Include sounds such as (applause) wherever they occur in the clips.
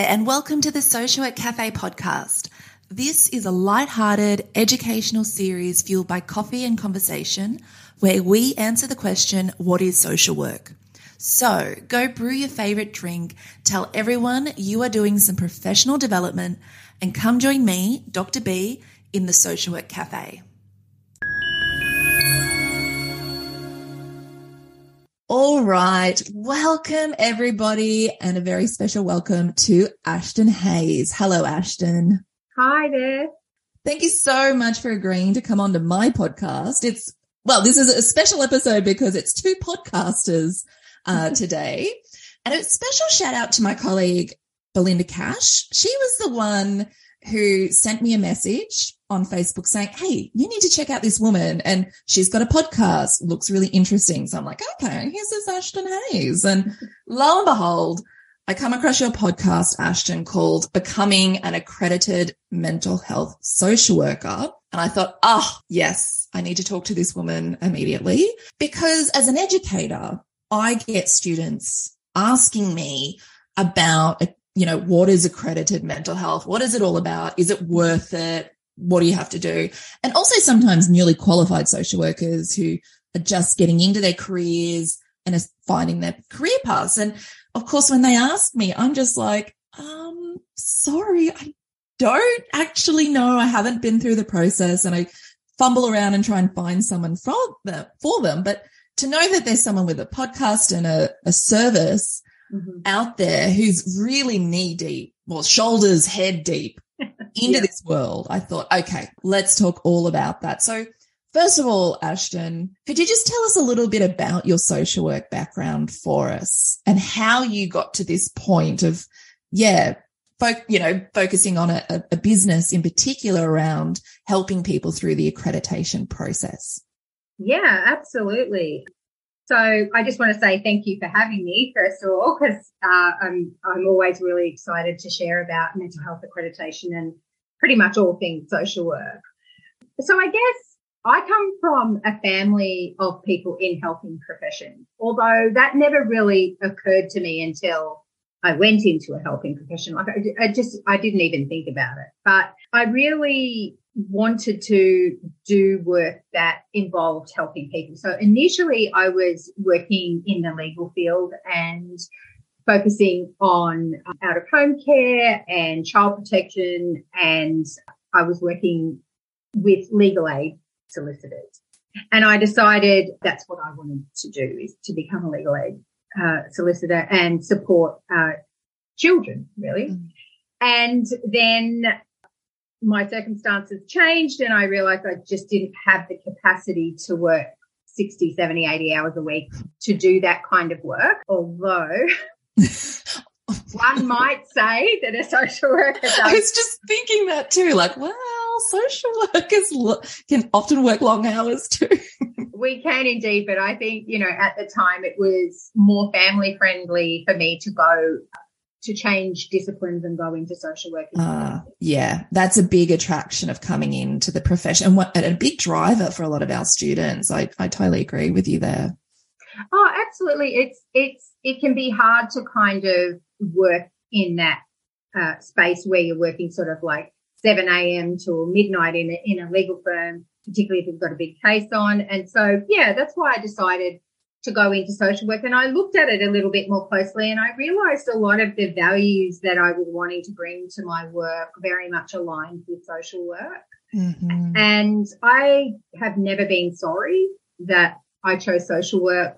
There, and welcome to the Social Work Cafe podcast. This is a light-hearted educational series fueled by coffee and conversation where we answer the question, what is social work? So go brew your favorite drink, tell everyone you are doing some professional development, and come join me, Dr. B, in the Social Work Cafe. All right. Welcome, everybody, and a very special welcome to Ashton Hayes. Hello, Ashton. Hi there. Thank you so much for agreeing to come onto my podcast. It's, well, this is a special episode because it's two podcasters uh, (laughs) today. And a special shout out to my colleague, Belinda Cash. She was the one who sent me a message on Facebook saying, Hey, you need to check out this woman. And she's got a podcast, looks really interesting. So I'm like, okay, here's this Ashton Hayes. And lo and behold, I come across your podcast, Ashton, called Becoming an Accredited Mental Health Social Worker. And I thought, oh, yes, I need to talk to this woman immediately because as an educator, I get students asking me about you know, what is accredited mental health? What is it all about? Is it worth it? What do you have to do? And also sometimes newly qualified social workers who are just getting into their careers and are finding their career paths. And of course, when they ask me, I'm just like, um, sorry, I don't actually know. I haven't been through the process and I fumble around and try and find someone for them, for them. But to know that there's someone with a podcast and a, a service mm-hmm. out there who's really knee deep, well, shoulders, head deep into yeah. this world, I thought, okay, let's talk all about that. So first of all, Ashton, could you just tell us a little bit about your social work background for us and how you got to this point of, yeah, Fo- you know, focusing on a, a, business in particular around helping people through the accreditation process. Yeah, absolutely. So I just want to say thank you for having me, first of all, because uh, I'm I'm always really excited to share about mental health accreditation and pretty much all things social work. So I guess I come from a family of people in helping professions, although that never really occurred to me until I went into a helping profession. Like I, I just I didn't even think about it, but I really wanted to do work that involved helping people. So initially I was working in the legal field and focusing on out of home care and child protection. And I was working with legal aid solicitors. And I decided that's what I wanted to do is to become a legal aid uh, solicitor and support uh, children, really. Mm. And then my circumstances changed and I realized I just didn't have the capacity to work 60, 70, 80 hours a week to do that kind of work. Although (laughs) one might say that a social worker does. (laughs) I was just thinking that too. Like, well, social workers can often work long hours too. (laughs) we can indeed, but I think, you know, at the time it was more family friendly for me to go to change disciplines and go into social work. Uh, yeah, that's a big attraction of coming into the profession and, what, and a big driver for a lot of our students. I, I totally agree with you there. Oh, absolutely. It's, it's, it can be hard to kind of work in that uh, space where you're working sort of like 7 a.m. till midnight in a, in a legal firm, particularly if you've got a big case on. And so, yeah, that's why I decided to go into social work. And I looked at it a little bit more closely and I realized a lot of the values that I was wanting to bring to my work very much aligned with social work. Mm-hmm. And I have never been sorry that I chose social work.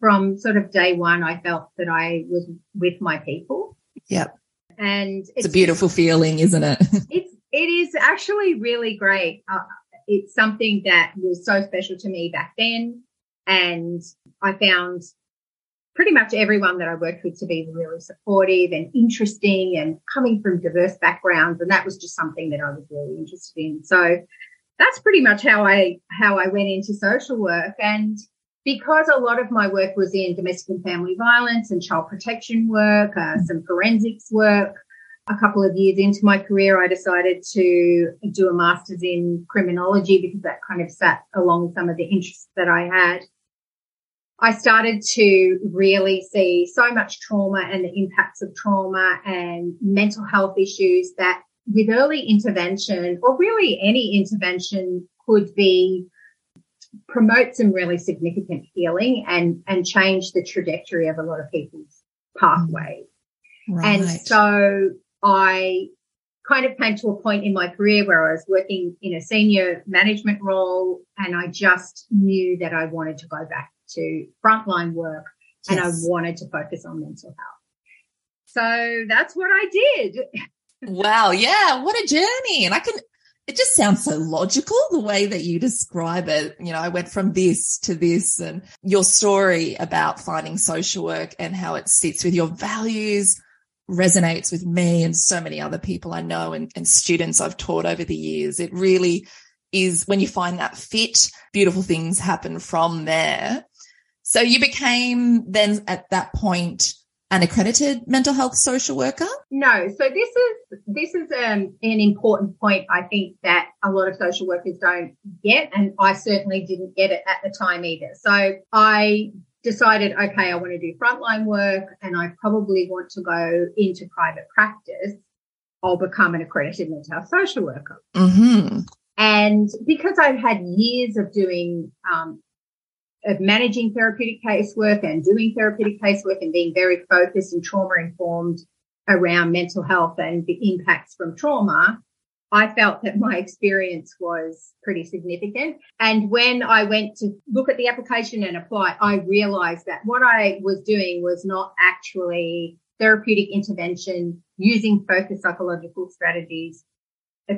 From sort of day one, I felt that I was with my people. Yep. And it's, it's a beautiful feeling, isn't it? (laughs) it's, it is actually really great. Uh, it's something that was so special to me back then. And I found pretty much everyone that I worked with to be really supportive and interesting and coming from diverse backgrounds. And that was just something that I was really interested in. So that's pretty much how I, how I went into social work. And because a lot of my work was in domestic and family violence and child protection work, uh, some forensics work, a couple of years into my career, I decided to do a master's in criminology because that kind of sat along some of the interests that I had. I started to really see so much trauma and the impacts of trauma and mental health issues that with early intervention or really any intervention could be promote some really significant healing and, and change the trajectory of a lot of people's pathways. Mm-hmm. Right. And so I kind of came to a point in my career where I was working in a senior management role and I just knew that I wanted to go back to frontline work yes. and I wanted to focus on mental health. So that's what I did. wow. Yeah. What a journey. And I can, it just sounds so logical the way that you describe it. You know, I went from this to this and your story about finding social work and how it sits with your values resonates with me and so many other people I know and, and students I've taught over the years. It really is when you find that fit, beautiful things happen from there. So you became then at that point an accredited mental health social worker? No. So this is this is um, an important point. I think that a lot of social workers don't get, and I certainly didn't get it at the time either. So I decided, okay, I want to do frontline work, and I probably want to go into private practice. I'll become an accredited mental health social worker. Mm-hmm. And because I've had years of doing um, of managing therapeutic casework and doing therapeutic casework and being very focused and trauma informed around mental health and the impacts from trauma, I felt that my experience was pretty significant. And when I went to look at the application and apply, I realized that what I was doing was not actually therapeutic intervention using focused psychological strategies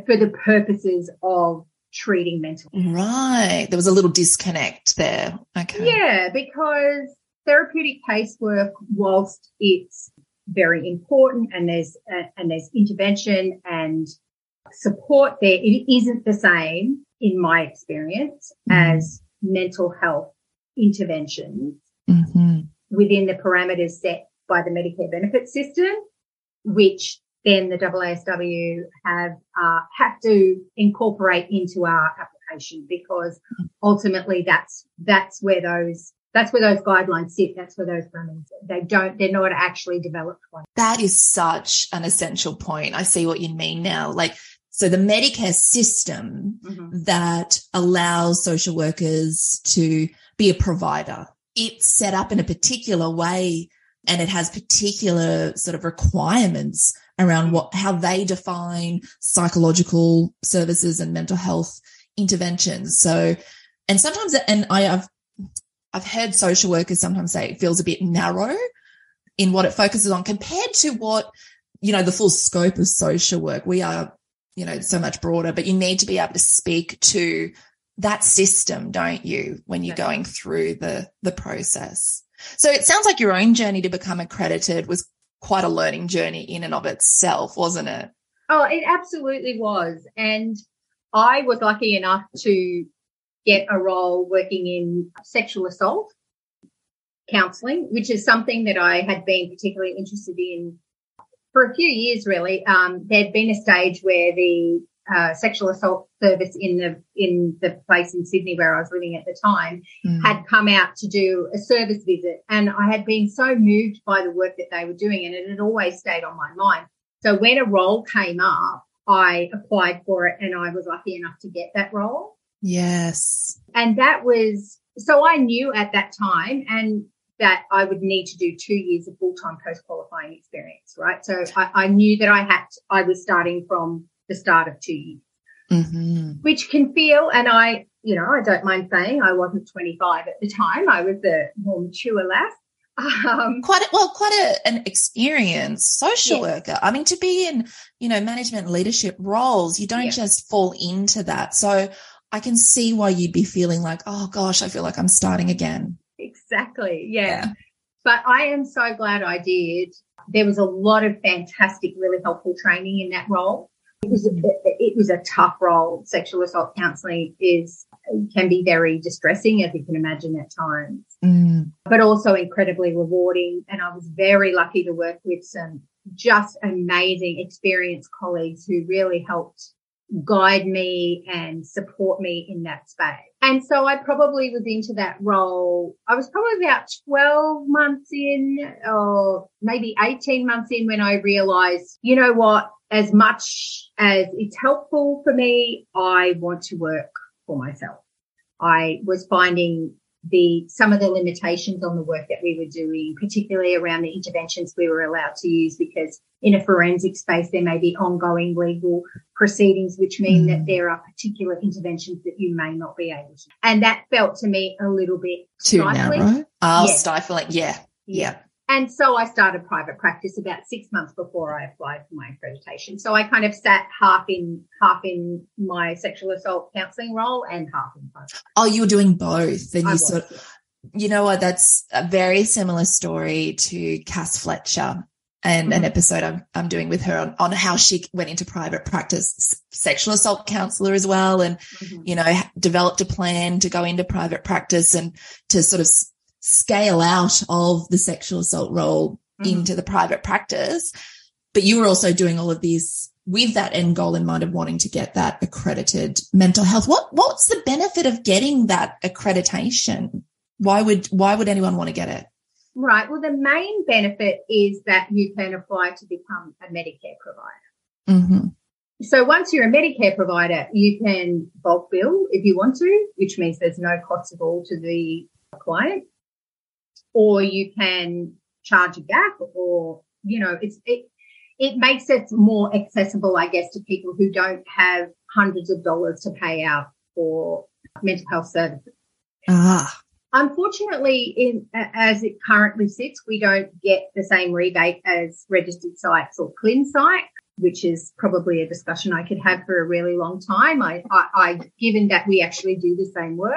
for the purposes of treating mental health. Right. There was a little disconnect there. Okay. Yeah, because therapeutic casework, whilst it's very important and there's uh, and there's intervention and support there, it isn't the same in my experience mm-hmm. as mental health interventions mm-hmm. within the parameters set by the Medicare benefit system, which then the AASW have uh, have to incorporate into our application because ultimately that's that's where those that's where those guidelines sit. That's where those parameters. They don't. They're not actually developed. Ones. That is such an essential point. I see what you mean now. Like so, the Medicare system mm-hmm. that allows social workers to be a provider. It's set up in a particular way and it has particular sort of requirements around what, how they define psychological services and mental health interventions. So, and sometimes, and I have, I've heard social workers sometimes say it feels a bit narrow in what it focuses on compared to what, you know, the full scope of social work. We are, you know, so much broader, but you need to be able to speak to that system, don't you, when you're going through the, the process. So it sounds like your own journey to become accredited was quite a learning journey in and of itself, wasn't it? Oh, it absolutely was. And I was lucky enough to get a role working in sexual assault counseling, which is something that I had been particularly interested in for a few years, really. Um, there'd been a stage where the uh, sexual assault service in the in the place in Sydney where I was living at the time mm. had come out to do a service visit, and I had been so moved by the work that they were doing, and it had always stayed on my mind. So when a role came up, I applied for it, and I was lucky enough to get that role. Yes, and that was so I knew at that time, and that I would need to do two years of full time post qualifying experience, right? So I, I, knew that I had, to, I was starting from the start of two years, mm-hmm. which can feel, and I, you know, I don't mind saying I wasn't 25 at the time. I was a more mature lass. Um, quite a, well, quite a, an experienced social yes. worker. I mean, to be in, you know, management leadership roles, you don't yes. just fall into that. So I can see why you'd be feeling like, oh gosh, I feel like I'm starting again. Exactly. Yeah. yeah. But I am so glad I did. There was a lot of fantastic, really helpful training in that role. It was a, it was a tough role. Sexual assault counselling is can be very distressing, as you can imagine at times, mm. but also incredibly rewarding. And I was very lucky to work with some just amazing, experienced colleagues who really helped guide me and support me in that space. And so I probably was into that role. I was probably about 12 months in or maybe 18 months in when I realized, you know what, as much as it's helpful for me, I want to work for myself. I was finding the some of the limitations on the work that we were doing, particularly around the interventions we were allowed to use, because in a forensic space there may be ongoing legal proceedings, which mean mm. that there are particular interventions that you may not be able to. And that felt to me a little bit too stifling. narrow. Oh, yeah. stifling. Yeah. Yeah. And so I started private practice about six months before I applied for my accreditation. So I kind of sat half in half in my sexual assault counselling role and half in private. Oh, you were doing both. Then you was, sort of, you know what? That's a very similar story to Cass Fletcher and mm-hmm. an episode I'm, I'm doing with her on, on how she went into private practice, sexual assault counselor as well. And, mm-hmm. you know, developed a plan to go into private practice and to sort of scale out of the sexual assault role mm-hmm. into the private practice. But you were also doing all of these with that end goal in mind of wanting to get that accredited mental health. What, what's the benefit of getting that accreditation? Why would, why would anyone want to get it? Right. Well, the main benefit is that you can apply to become a Medicare provider. Mm-hmm. So once you're a Medicare provider, you can bulk bill if you want to, which means there's no cost at all to the client or you can charge a gap or, you know, it's, it, it makes it more accessible, I guess, to people who don't have hundreds of dollars to pay out for mental health services. Ah. Unfortunately, in, as it currently sits, we don't get the same rebate as registered psychs or ClinPsych, which is probably a discussion I could have for a really long time. I, I, I given that we actually do the same work,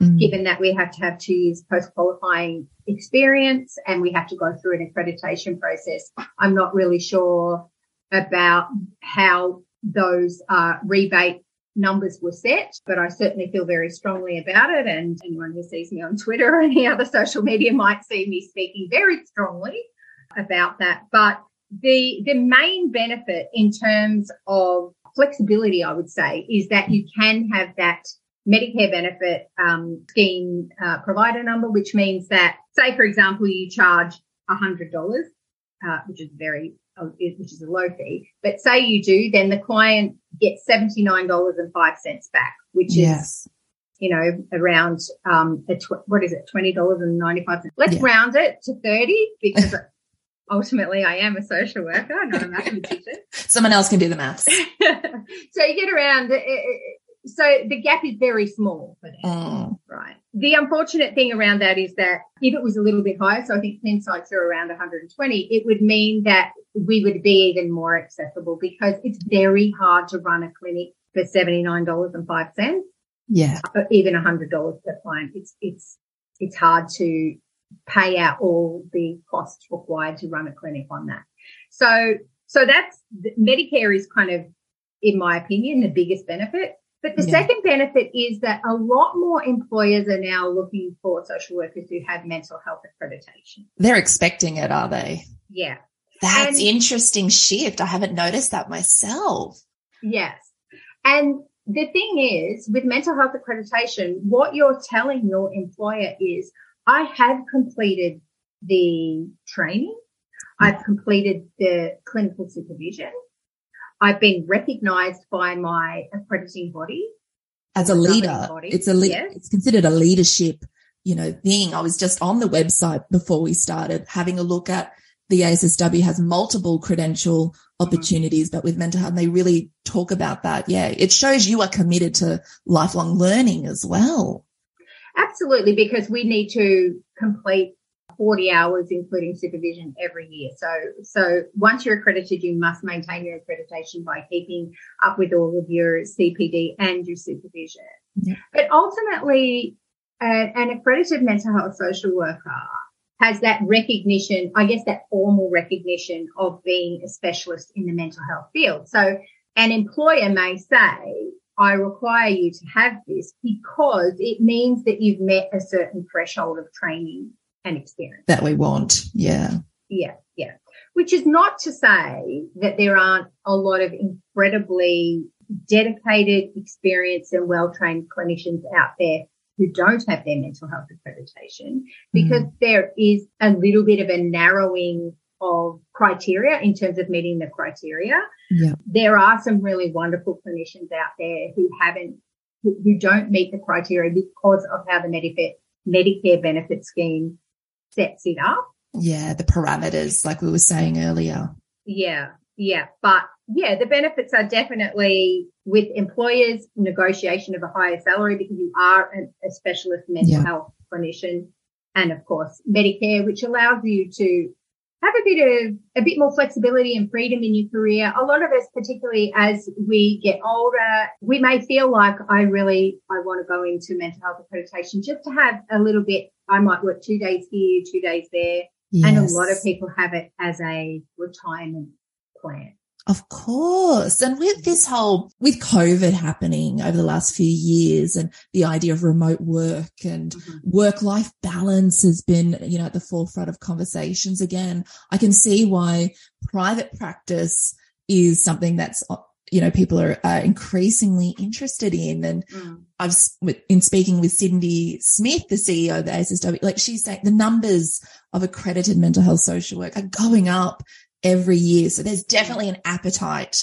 mm-hmm. given that we have to have two years post qualifying experience and we have to go through an accreditation process. I'm not really sure about how those uh, rebate numbers were set, but I certainly feel very strongly about it. And anyone who sees me on Twitter or any other social media might see me speaking very strongly about that. But the, the main benefit in terms of flexibility, I would say, is that you can have that Medicare benefit um, scheme uh, provider number, which means that, say, for example, you charge $100, uh, which is very, uh, which is a low fee, but say you do, then the client gets $79.05 back, which yes. is, you know, around, um, tw- what is it, $20.95. Let's yeah. round it to 30 because (laughs) ultimately I am a social worker, not a mathematician. (laughs) Someone else can do the maths. (laughs) so you get around so the gap is very small for them, mm. right? The unfortunate thing around that is that if it was a little bit higher, so I think ClinPsychs are around 120, it would mean that we would be even more accessible because it's very hard to run a clinic for $79.05. Yeah. Or even $100 per client. It's, it's, it's hard to pay out all the costs required to run a clinic on that. So, so that's Medicare is kind of, in my opinion, the biggest benefit. But the yeah. second benefit is that a lot more employers are now looking for social workers who have mental health accreditation. They're expecting it, are they? Yeah. That's and, interesting shift. I haven't noticed that myself. Yes. And the thing is, with mental health accreditation, what you're telling your employer is, I have completed the training. I've completed the clinical supervision. I've been recognized by my accrediting body as a leader. It's a le- yes. it's considered a leadership, you know, thing. I was just on the website before we started having a look at the AASW has multiple credential mm-hmm. opportunities, mm-hmm. but with mental health, they really talk about that. Yeah. It shows you are committed to lifelong learning as well. Absolutely, because we need to complete 40 hours, including supervision every year. So, so once you're accredited, you must maintain your accreditation by keeping up with all of your CPD and your supervision. Yeah. But ultimately, uh, an accredited mental health social worker has that recognition, I guess that formal recognition of being a specialist in the mental health field. So an employer may say, I require you to have this because it means that you've met a certain threshold of training and experience. That we want. Yeah. Yeah. Yeah. Which is not to say that there aren't a lot of incredibly dedicated, experienced and well-trained clinicians out there who don't have their mental health accreditation because mm. there is a little bit of a narrowing of criteria in terms of meeting the criteria. Yeah. There are some really wonderful clinicians out there who haven't, who, who don't meet the criteria because of how the Medicare, Medicare benefit scheme sets it up. Yeah. The parameters, like we were saying earlier. Yeah. Yeah. But yeah, the benefits are definitely with employers negotiation of a higher salary because you are a specialist mental yeah. health clinician. And of course, Medicare, which allows you to have a bit of a bit more flexibility and freedom in your career. A lot of us, particularly as we get older, we may feel like I really I want to go into mental health accreditation just to have a little bit. I might work two days here, two days there, yes. and a lot of people have it as a retirement plan. Of course. And with this whole, with COVID happening over the last few years and the idea of remote work and mm-hmm. work life balance has been, you know, at the forefront of conversations again, I can see why private practice is something that's, you know, people are uh, increasingly interested in. And mm. I've, in speaking with Cindy Smith, the CEO of the AASW, like she's saying the numbers of accredited mental health social work are going up every year. So there's definitely an appetite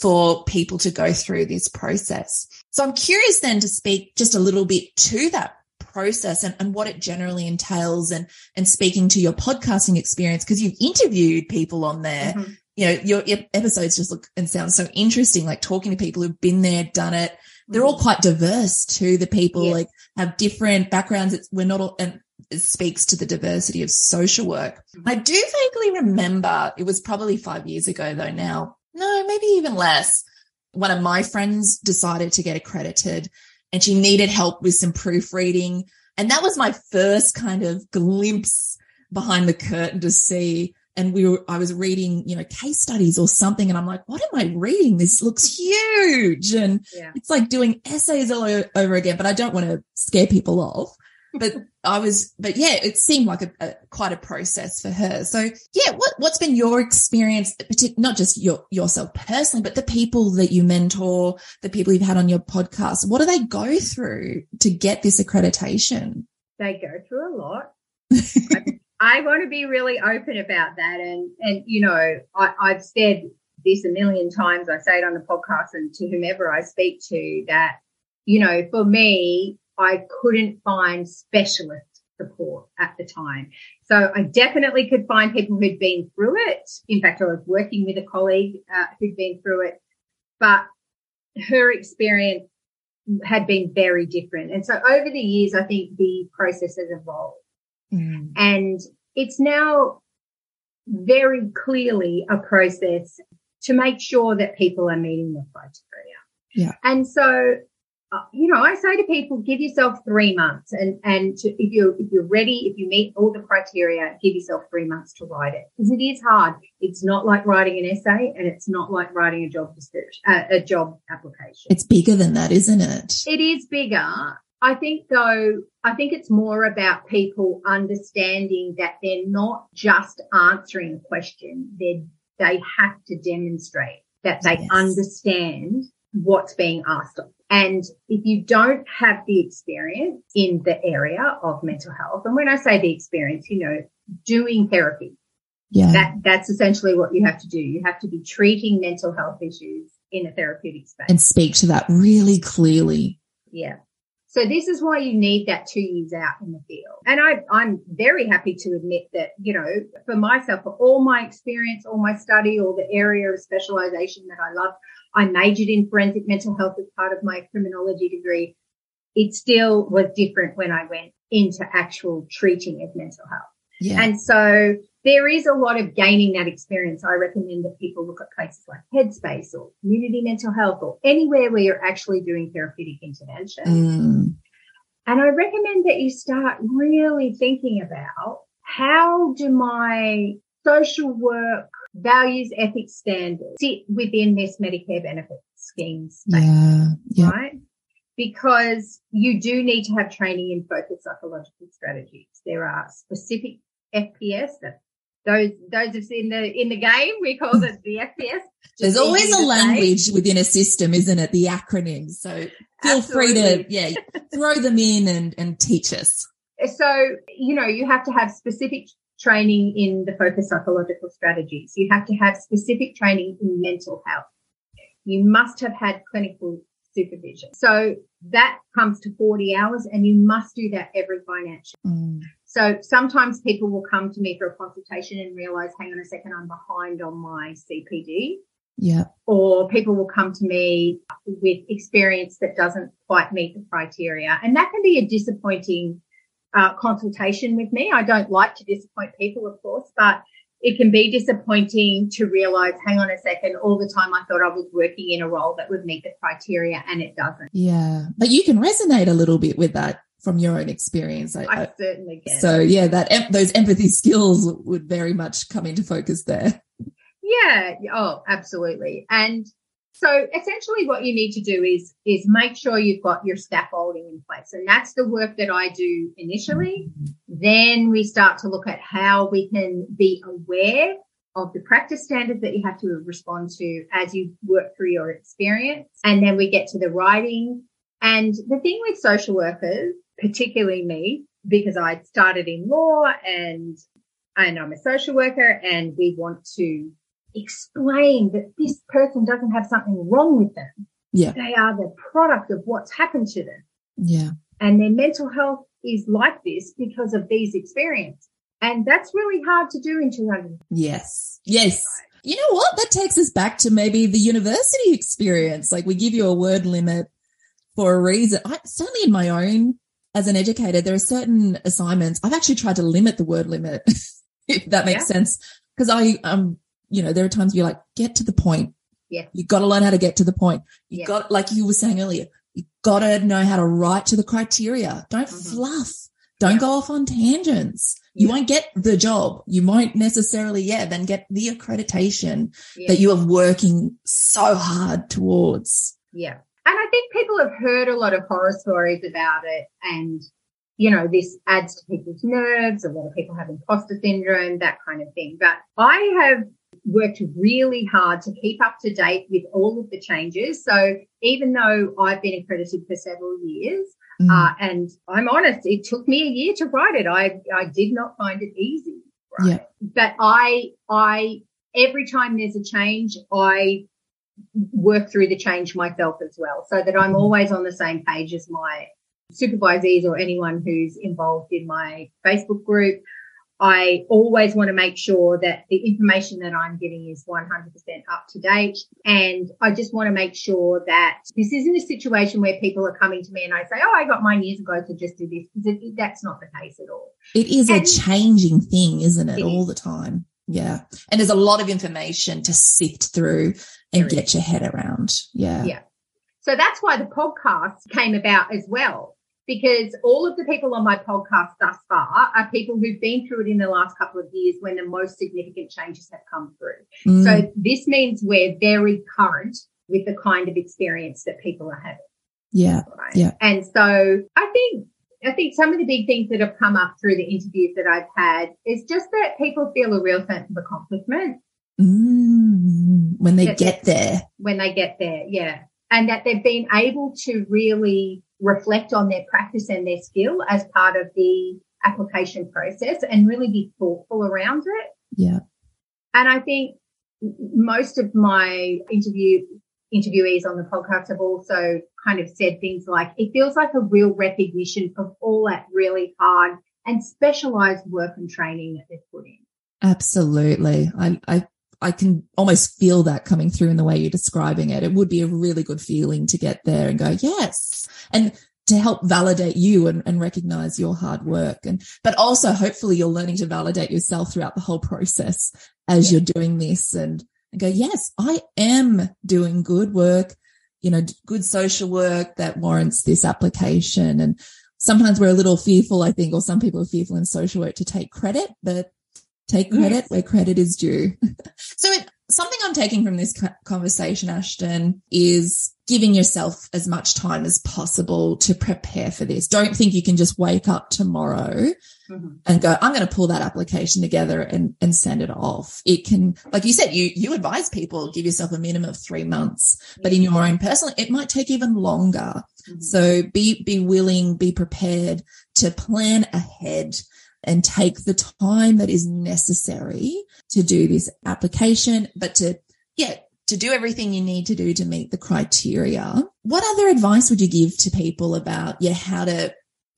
for people to go through this process. So I'm curious then to speak just a little bit to that process and, and what it generally entails and, and speaking to your podcasting experience because you've interviewed people on there. Mm-hmm. You know, your, episodes just look and sound so interesting, like talking to people who've been there, done it. They're all mm-hmm. quite diverse too. The people yes. like have different backgrounds. It's, we're not all, and speaks to the diversity of social work. I do vaguely remember it was probably five years ago though now. No, maybe even less. One of my friends decided to get accredited and she needed help with some proofreading. And that was my first kind of glimpse behind the curtain to see. And we were, I was reading, you know, case studies or something. And I'm like, what am I reading? This looks huge. And yeah. it's like doing essays all over again, but I don't want to scare people off but I was, but yeah, it seemed like a, a, quite a process for her. So yeah, what, what's been your experience, not just your, yourself personally, but the people that you mentor, the people you've had on your podcast, what do they go through to get this accreditation? They go through a lot. (laughs) I, want to be really open about that. And, and, you know, I, I've said this a million times. I say it on the podcast and to whomever I speak to that, you know, for me, I couldn't find specialist support at the time. So I definitely could find people who'd been through it. In fact, I was working with a colleague uh, who'd been through it, but her experience had been very different. And so over the years, I think the process has evolved mm. and it's now very clearly a process to make sure that people are meeting the criteria. Yeah. And so you know, I say to people, give yourself three months, and and to, if you're if you're ready, if you meet all the criteria, give yourself three months to write it because it is hard. It's not like writing an essay, and it's not like writing a job description, uh, a job application. It's bigger than that, isn't it? It is bigger. I think though, I think it's more about people understanding that they're not just answering a question. They they have to demonstrate that they yes. understand what's being asked of and if you don't have the experience in the area of mental health, and when I say the experience, you know, doing therapy, yeah, that, that's essentially what you have to do. You have to be treating mental health issues in a therapeutic space and speak to that really clearly. Yeah. So this is why you need that two years out in the field. And I, I'm very happy to admit that, you know, for myself, for all my experience, all my study, all the area of specialization that I love, I majored in forensic mental health as part of my criminology degree. It still was different when I went into actual treating of mental health. Yeah. And so there is a lot of gaining that experience. I recommend that people look at places like Headspace or community mental health or anywhere where you're actually doing therapeutic intervention. Mm. And I recommend that you start really thinking about how do my social work values, ethics, standards sit within this Medicare benefit scheme space, yeah, yeah. right? Because you do need to have training in focused psychological strategies. There are specific FPS, that those those of in the in the game, we call it the (laughs) FPS. There's always a language say. within a system, isn't it? The acronyms. So feel Absolutely. free to yeah throw them in and and teach us. So you know you have to have specific training in the focus psychological strategies. You have to have specific training in mental health. You must have had clinical supervision. So that comes to 40 hours and you must do that every financial. Mm. So sometimes people will come to me for a consultation and realize, hang on a second, I'm behind on my CPD. Yeah. Or people will come to me with experience that doesn't quite meet the criteria. And that can be a disappointing uh, consultation with me. I don't like to disappoint people, of course, but it can be disappointing to realize, hang on a second, all the time I thought I was working in a role that would meet the criteria and it doesn't. Yeah. But you can resonate a little bit with that from your own experience. I, I certainly can. So yeah, that those empathy skills would very much come into focus there. Yeah. Oh, absolutely. And so essentially what you need to do is, is make sure you've got your scaffolding in place. And that's the work that I do initially. Then we start to look at how we can be aware of the practice standards that you have to respond to as you work through your experience. And then we get to the writing. And the thing with social workers, particularly me, because I started in law and and I'm a social worker and we want to explain that this person doesn't have something wrong with them. Yeah. They are the product of what's happened to them. Yeah. And their mental health is like this because of these experiences. And that's really hard to do in 200. Yes. Yes. You know what? That takes us back to maybe the university experience. Like we give you a word limit for a reason. I, certainly in my own, as an educator, there are certain assignments. I've actually tried to limit the word limit, (laughs) if that makes yeah. sense. Cause I, um, you know, there are times you're like, get to the point. Yeah. You got to learn how to get to the point. You yeah. got, like you were saying earlier, you got to know how to write to the criteria. Don't mm-hmm. fluff. Don't yeah. go off on tangents. You won't get the job. You won't necessarily, yeah, then get the accreditation that you are working so hard towards. Yeah. And I think people have heard a lot of horror stories about it and you know, this adds to people's nerves. A lot of people have imposter syndrome, that kind of thing. But I have worked really hard to keep up to date with all of the changes. So even though I've been accredited for several years, mm. uh, and I'm honest, it took me a year to write it. I, I did not find it easy. Right? Yeah. But I, I, every time there's a change, I work through the change myself as well so that I'm mm. always on the same page as my supervisees or anyone who's involved in my Facebook group. I always want to make sure that the information that I'm giving is 100% up to date. And I just want to make sure that this isn't a situation where people are coming to me and I say, Oh, I got mine years ago to just do this. Because that's not the case at all. It is and a changing thing, isn't it? it all is. the time. Yeah. And there's a lot of information to sift through and get your head around. Yeah. Yeah. So that's why the podcast came about as well because all of the people on my podcast thus far are people who've been through it in the last couple of years when the most significant changes have come through. Mm. So this means we're very current with the kind of experience that people are having. Yeah. Right? Yeah. And so I think I think some of the big things that have come up through the interviews that I've had is just that people feel a real sense of accomplishment. Mm, when they get there. When they get there, yeah. And that they've been able to really reflect on their practice and their skill as part of the application process and really be thoughtful around it. Yeah. And I think most of my interview interviewees on the podcast have also kind of said things like it feels like a real recognition of all that really hard and specialized work and training that they've put in. Absolutely. I, I I can almost feel that coming through in the way you're describing it. It would be a really good feeling to get there and go, yes. And to help validate you and, and recognize your hard work. And, but also hopefully you're learning to validate yourself throughout the whole process as yeah. you're doing this and, and go, yes, I am doing good work, you know, good social work that warrants this application. And sometimes we're a little fearful, I think, or some people are fearful in social work to take credit, but Take credit where credit is due. (laughs) so it, something I'm taking from this conversation, Ashton, is giving yourself as much time as possible to prepare for this. Don't think you can just wake up tomorrow mm-hmm. and go, I'm going to pull that application together and, and send it off. It can, like you said, you, you advise people give yourself a minimum of three months, but in your own personal, it might take even longer. Mm-hmm. So be, be willing, be prepared to plan ahead and take the time that is necessary to do this application, but to, yeah, to do everything you need to do to meet the criteria. What other advice would you give to people about, yeah, how to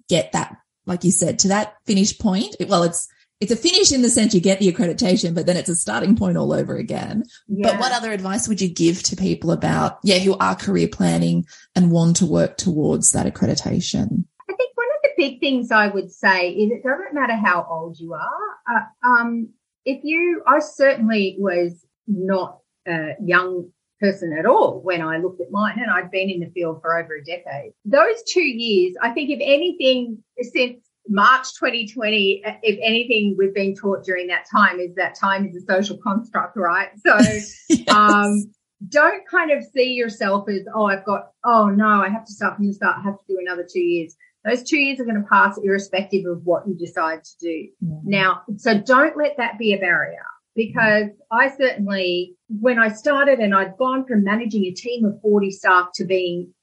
get that, like you said, to that finish point? Well, it's, it's a finish in the sense you get the accreditation, but then it's a starting point all over again. Yeah. But what other advice would you give to people about, yeah, who are career planning and want to work towards that accreditation? I think one of the big things I would say is it doesn't matter how old you are. Uh, um, if you, I certainly was not a young person at all when I looked at mine, and I'd been in the field for over a decade. Those two years, I think, if anything, since March 2020, if anything we've been taught during that time is that time is a social construct, right? So, (laughs) yes. um, don't kind of see yourself as, oh, I've got, oh no, I have to start from the start. I have to do another two years. Those two years are going to pass irrespective of what you decide to do. Mm. Now, so don't let that be a barrier because I certainly, when I started and I'd gone from managing a team of 40 staff to being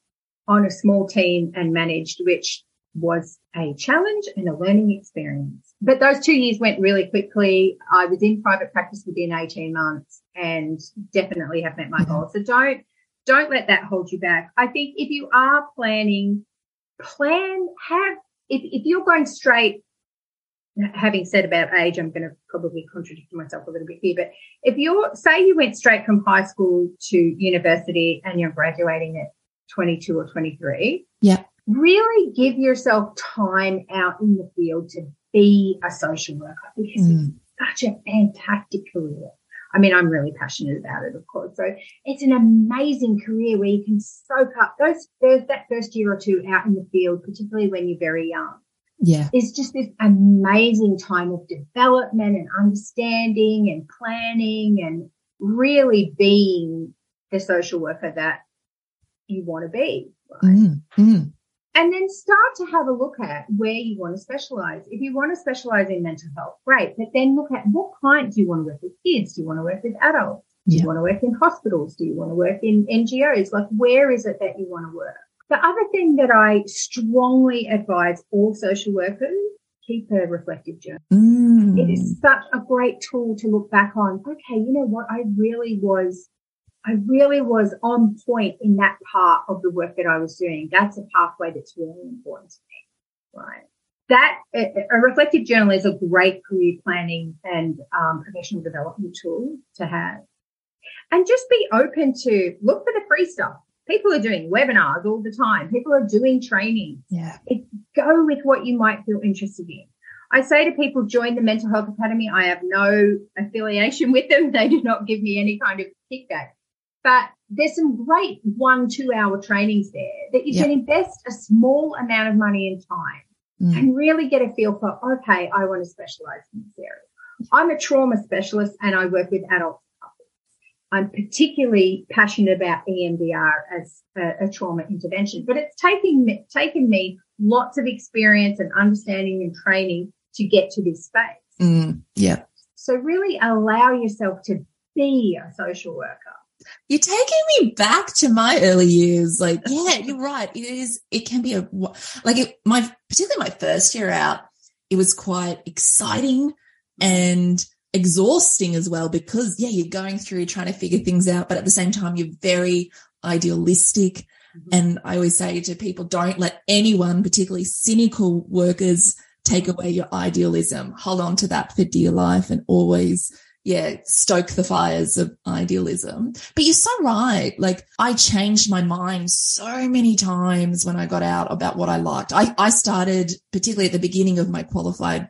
on a small team and managed, which was a challenge and a learning experience. But those two years went really quickly. I was in private practice within 18 months and definitely have met my mm-hmm. goals. So don't, don't let that hold you back. I think if you are planning, plan, have, if, if you're going straight having said about age, I'm going to probably contradict myself a little bit here, but if you're, say you went straight from high school to university and you're graduating at 22 or 23. Yeah. Really give yourself time out in the field to be a social worker because mm. it's such a fantastic career. I mean, I'm really passionate about it, of course. So it's an amazing career where you can soak up those first, that first year or two out in the field, particularly when you're very young yeah. It's just this amazing time of development and understanding and planning and really being the social worker that you want to be. Right? Mm, mm. And then start to have a look at where you want to specialize. If you want to specialize in mental health, great. But then look at what client do you want to work with? Kids? Do you want to work with adults? Do yeah. you want to work in hospitals? Do you want to work in NGOs? Like, where is it that you want to work? The other thing that I strongly advise all social workers keep a reflective journal. Mm. It is such a great tool to look back on. Okay, you know what? I really was, I really was on point in that part of the work that I was doing. That's a pathway that's really important to me. Right. That a, reflective journal is a great career planning and um, professional development tool to have. And just be open to look for the free stuff people are doing webinars all the time. People are doing training. Yeah. It, go with what you might feel interested in. I say to people, join the Mental Health Academy. I have no affiliation with them. They do not give me any kind of kickback. But there's some great one, two hour trainings there that you yep. can invest a small amount of money and time mm. and really get a feel for, okay, I want to specialize in this area. I'm a trauma specialist and I work with adults I'm particularly passionate about EMDR as a, a, trauma intervention, but it's taken taken me lots of experience and understanding and training to get to this space. Mm, yeah. So really allow yourself to be a social worker. You're taking me back to my early years. Like, (laughs) yeah, you're right. It is, it can be a, like it, my, particularly my first year out, it was quite exciting and exhausting as well because yeah, you're going through trying to figure things out, but at the same time, you're very idealistic. Mm-hmm. And I always say to people, don't let anyone, particularly cynical workers, take away your idealism. Hold on to that for dear life and always yeah, stoke the fires of idealism. But you're so right. Like I changed my mind so many times when I got out about what I liked. I, I started particularly at the beginning of my qualified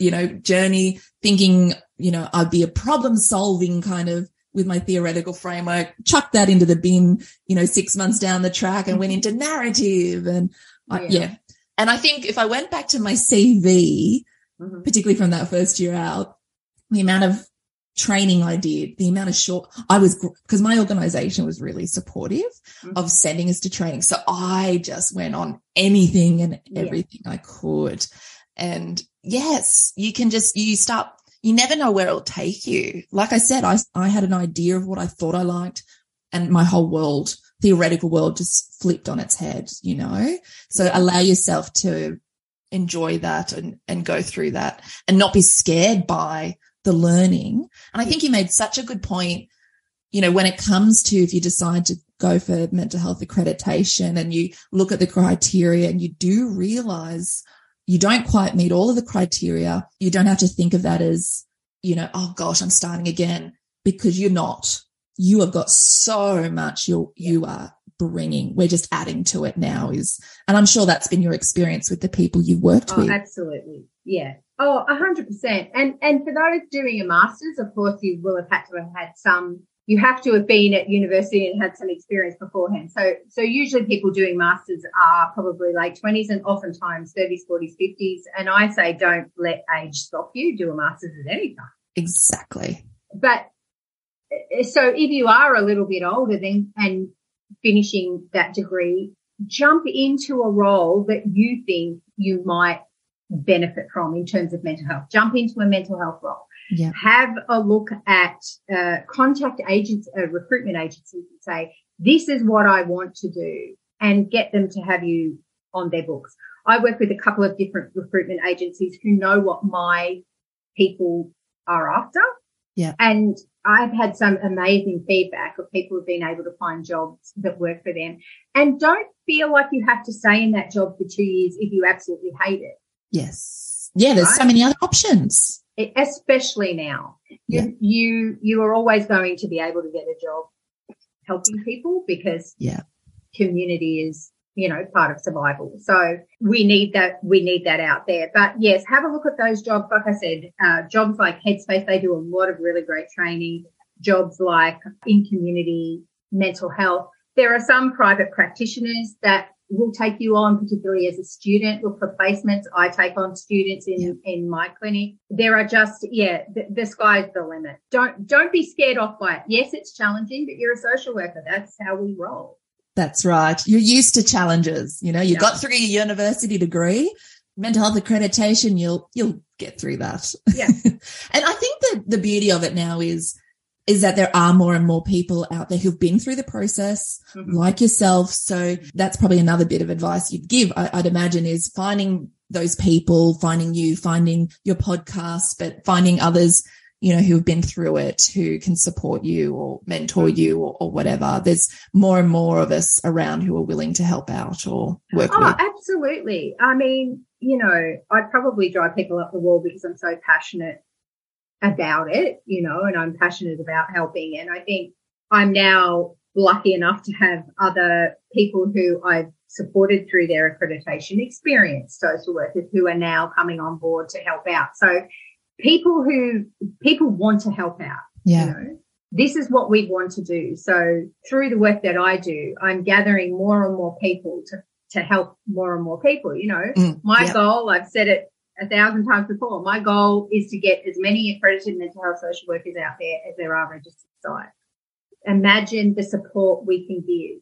you know, journey thinking, you know, I'd be a problem solving kind of with my theoretical framework, chuck that into the bin, you know, six months down the track and went into narrative and I, yeah. yeah. And I think if I went back to my CV, mm-hmm. particularly from that first year out, the amount of training I did, the amount of short I was because my organization was really supportive Mhm. of sending us to training. So I just went on anything and Yeah. everything I could. And yes, you can just you start you never know where it'll take you. Like I said, I I had an idea of what I thought I liked and my whole world, theoretical world just flipped on its head, you know? So allow yourself to enjoy that and, and go through that and not be scared by the learning. And I think you made such a good point, you know, when it comes to if you decide to go for mental health accreditation and you look at the criteria and you do realize you don't quite meet all of the criteria, you don't have to think of that as, you know, oh gosh, I'm starting again because you're not. You have got so much you you are bringing. We're just adding to it now is, and I'm sure that's been your experience with the people you've worked Oh, with. absolutely. Yeah. Oh, a hundred percent. And and for those doing a master's, of course, you will have had to have had some. You have to have been at university and had some experience beforehand. So so usually people doing masters are probably late twenties and oftentimes thirties, forties, fifties. And I say don't let age stop you. Do a master's at any time. Exactly. But uh, so if you are a little bit older then and finishing that degree, jump into a role that you think you might benefit from in terms of mental health. Jump into a mental health role. Yeah. Have a look at uh, contact agents, uh, recruitment agencies and say, this is what I want to do and get them to have you on their books. I work with a couple of different recruitment agencies who know what my people are after. Yeah. And I've had some amazing feedback of people who've been able to find jobs that work for them. And don't feel like you have to stay in that job for two years if you absolutely hate it, Yes. Yeah. There's so many other options. e- especially now. Yeah. You, you, you are always going to be able to get a job helping people because Yeah. community is, you know, part of survival. So we need that, we need that out there. But yes, have a look at those jobs. Like I said, uh, jobs like Headspace, they do a lot of really great training. Jobs like in community mental health. There are some private practitioners that will take you on, particularly as a student. Look for placements. I take on students in, Yeah. in my clinic. There are just, yeah, the, the sky's the limit. Don't, don't be scared off by it. Yes, it's challenging, but you're a social worker. That's how we roll. That's right. You're used to challenges. You know, you Yeah. got through your university degree, mental health accreditation, you'll, you'll get through that. Yeah. (laughs) and I think that the beauty of it now is, is that there are more and more people out there who've been through the process Mhm. like yourself. So that's probably another bit of advice you'd give, I, I'd imagine is finding those people, finding you, finding your podcast, but finding others, you know, who've been through it, who can support you or mentor mm. you or, or whatever. There's more and more of us around who are willing to help out or work Oh, with. absolutely. I mean, you know, I'd probably drive people up the wall because I'm so passionate about it, you know, and I'm passionate about helping. And I think I'm now lucky enough to have other people who I've supported through their accreditation experience, social workers who are now coming on board to help out. So people who people want to help out Yeah. you know this is what we want to do so through the work that i do i'm gathering more and more people to to help more and more people you know Mm, my yeah. goal i've said it a thousand times before my goal is to get as many accredited mental health social workers out there as there are registered psychs imagine the support we can give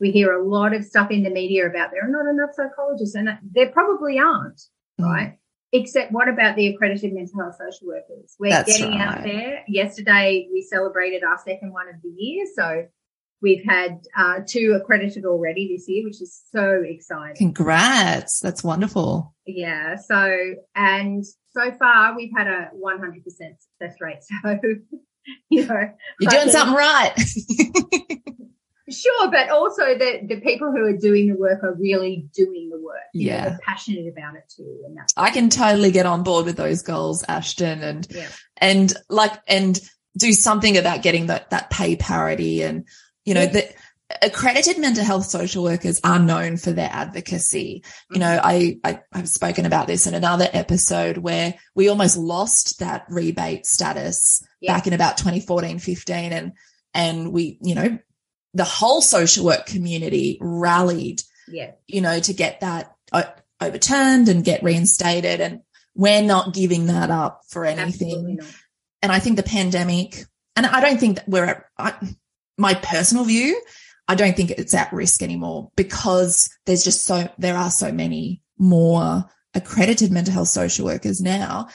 we hear a lot of stuff in the media about there are not enough psychologists and there probably aren't Mm. right Except what about the accredited mental health social workers? We're That's getting out there. Yesterday we celebrated our second one of the year. So we've had uh, two accredited already this year, which is so exciting. Congrats. That's wonderful. Yeah. So, and so far we've had a 100% success rate. (laughs) So, you know, You're doing something right. (laughs) Sure, but also the the people who are doing the work are really doing the work. You know, Yeah. they're passionate about it too, and that's I can totally get on board with those goals, Ashton, and yeah, and like and do something about getting that that pay parity and you know Yeah. the accredited mental health social workers are known for their advocacy you know Mm-hmm. I, I i've spoken about this in another episode where we almost lost that rebate status Yeah. back in about 2014 15 and and we you know the whole social work community rallied yeah, you know, to get that o- overturned and get reinstated. And we're not giving that up for anything. and I think the pandemic, and I don't think that we're at I, my personal view. I don't think it's at risk anymore because there's just so there are so many more accredited mental health social workers now.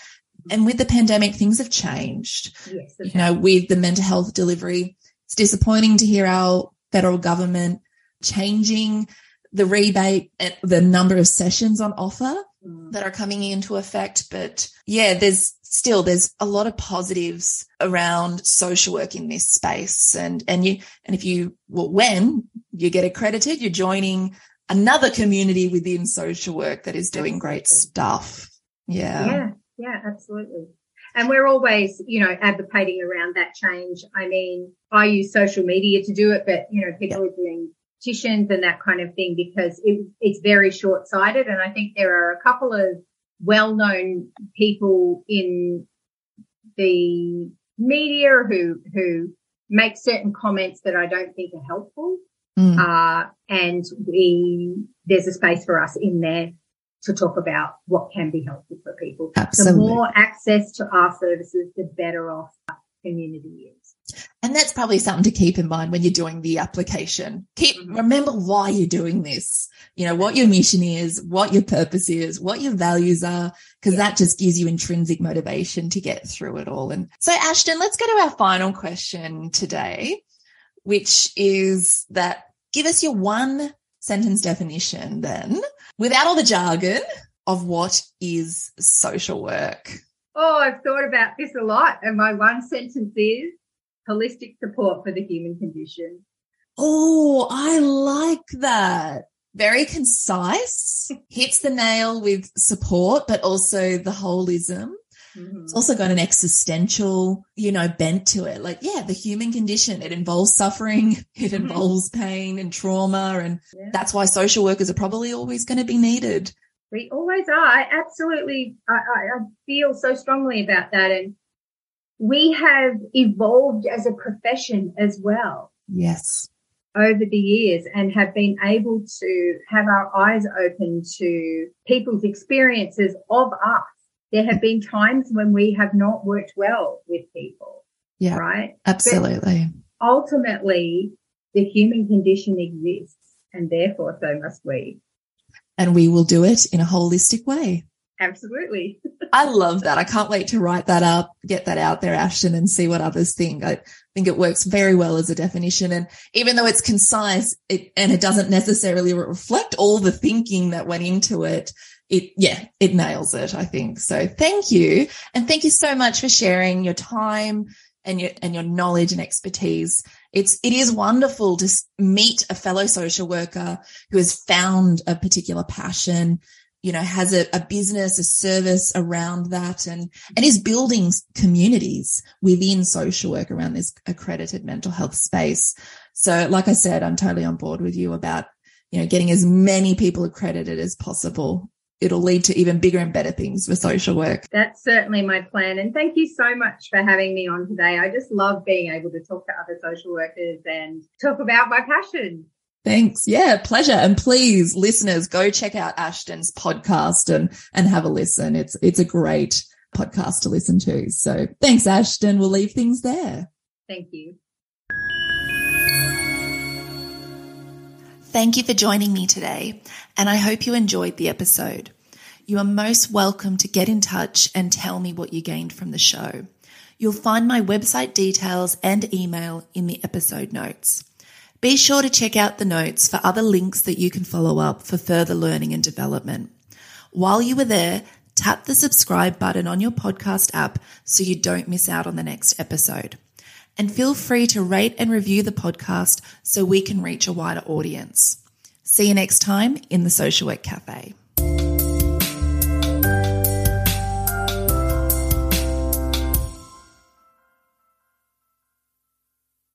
And with the pandemic, things have changed. Yes, you know, with the mental health delivery, it's disappointing to hear our federal government changing the rebate and the number of sessions on offer Mm. that are coming into effect. But yeah, there's still, there's a lot of positives around social work in this space. And, and you, and if you, well, when you get accredited, you're joining another community within social work that is doing great stuff. Yeah. Yeah, yeah, absolutely. And we're always, you know, advocating around that change. I mean, I use social media to do it, but, you know, people are doing petitions and that kind of thing because it, it's very short sighted. And I think there are a couple of well known people in the media who, who make certain comments that I don't think are helpful. Mm. Uh, and we, there's a space for us in there to talk about what can be helpful for people. Absolutely. The more access to our services, the better off our community is. And that's probably something to keep in mind when you're doing the application. Keep, Mhm. remember why you're doing this. You know, what your mission is, what your purpose is, what your values are, because Yeah. that just gives you intrinsic motivation to get through it all. And so Ashton, let's go to our final question today, which is that give us your one sentence definition then without all the jargon of what is social work. Oh, I've thought about this a lot. And my one sentence is holistic support for the human condition. Oh, I like that. Very concise, (laughs) hits the nail with support, but also the holism. Mhm. It's also got an existential, you know, bent to it. Like, yeah, the human condition, it involves suffering, (laughs) it Mhm. involves pain and trauma. And Yeah. that's why social workers are probably always going to be needed. We always are. I absolutely, I, I feel so strongly about that. And we have evolved as a profession as well Yes. over the years and have been able to have our eyes open to people's experiences of us. There have been times when we have not worked well with people, Yeah, right? absolutely. Ultimately, the human condition exists and therefore so must we. And we will do it in a holistic way. Absolutely. (laughs) I love that. I can't wait to write that up, get that out there, Ashton, and see what others think. I think it works very well as a definition. And even though it's concise it, and it doesn't necessarily reflect all the thinking that went into it, it, yeah, it nails it, I think. So thank you. And thank you so much for sharing your time and your, and your knowledge and expertise. It's, it is wonderful to meet a fellow social worker who has found a particular passion you know, has a, a business, a service around that and, and is building communities within social work around this accredited mental health space. So like I said, I'm totally on board with you about, you know, getting as many people accredited as possible. It'll lead to even bigger and better things for social work. That's certainly my plan. And thank you so much for having me on today. I just love being able to talk to other social workers and talk about my passion. Thanks. Yeah, pleasure. And please, listeners, go check out Ashton's podcast and, and have a listen. It's, it's a great podcast to listen to. So thanks, Ashton. We'll leave things there. Thank you. Thank you for joining me today, and I hope you enjoyed the episode. You are most welcome to get in touch and tell me what you gained from the show. You'll find my website details and email in the episode notes. Be sure to check out the notes for other links that you can follow up for further learning and development. While you are there, tap the subscribe button on your podcast app so you don't miss out on the next episode. And feel free to rate and review the podcast so we can reach a wider audience. See you next time in the Social Work Cafe.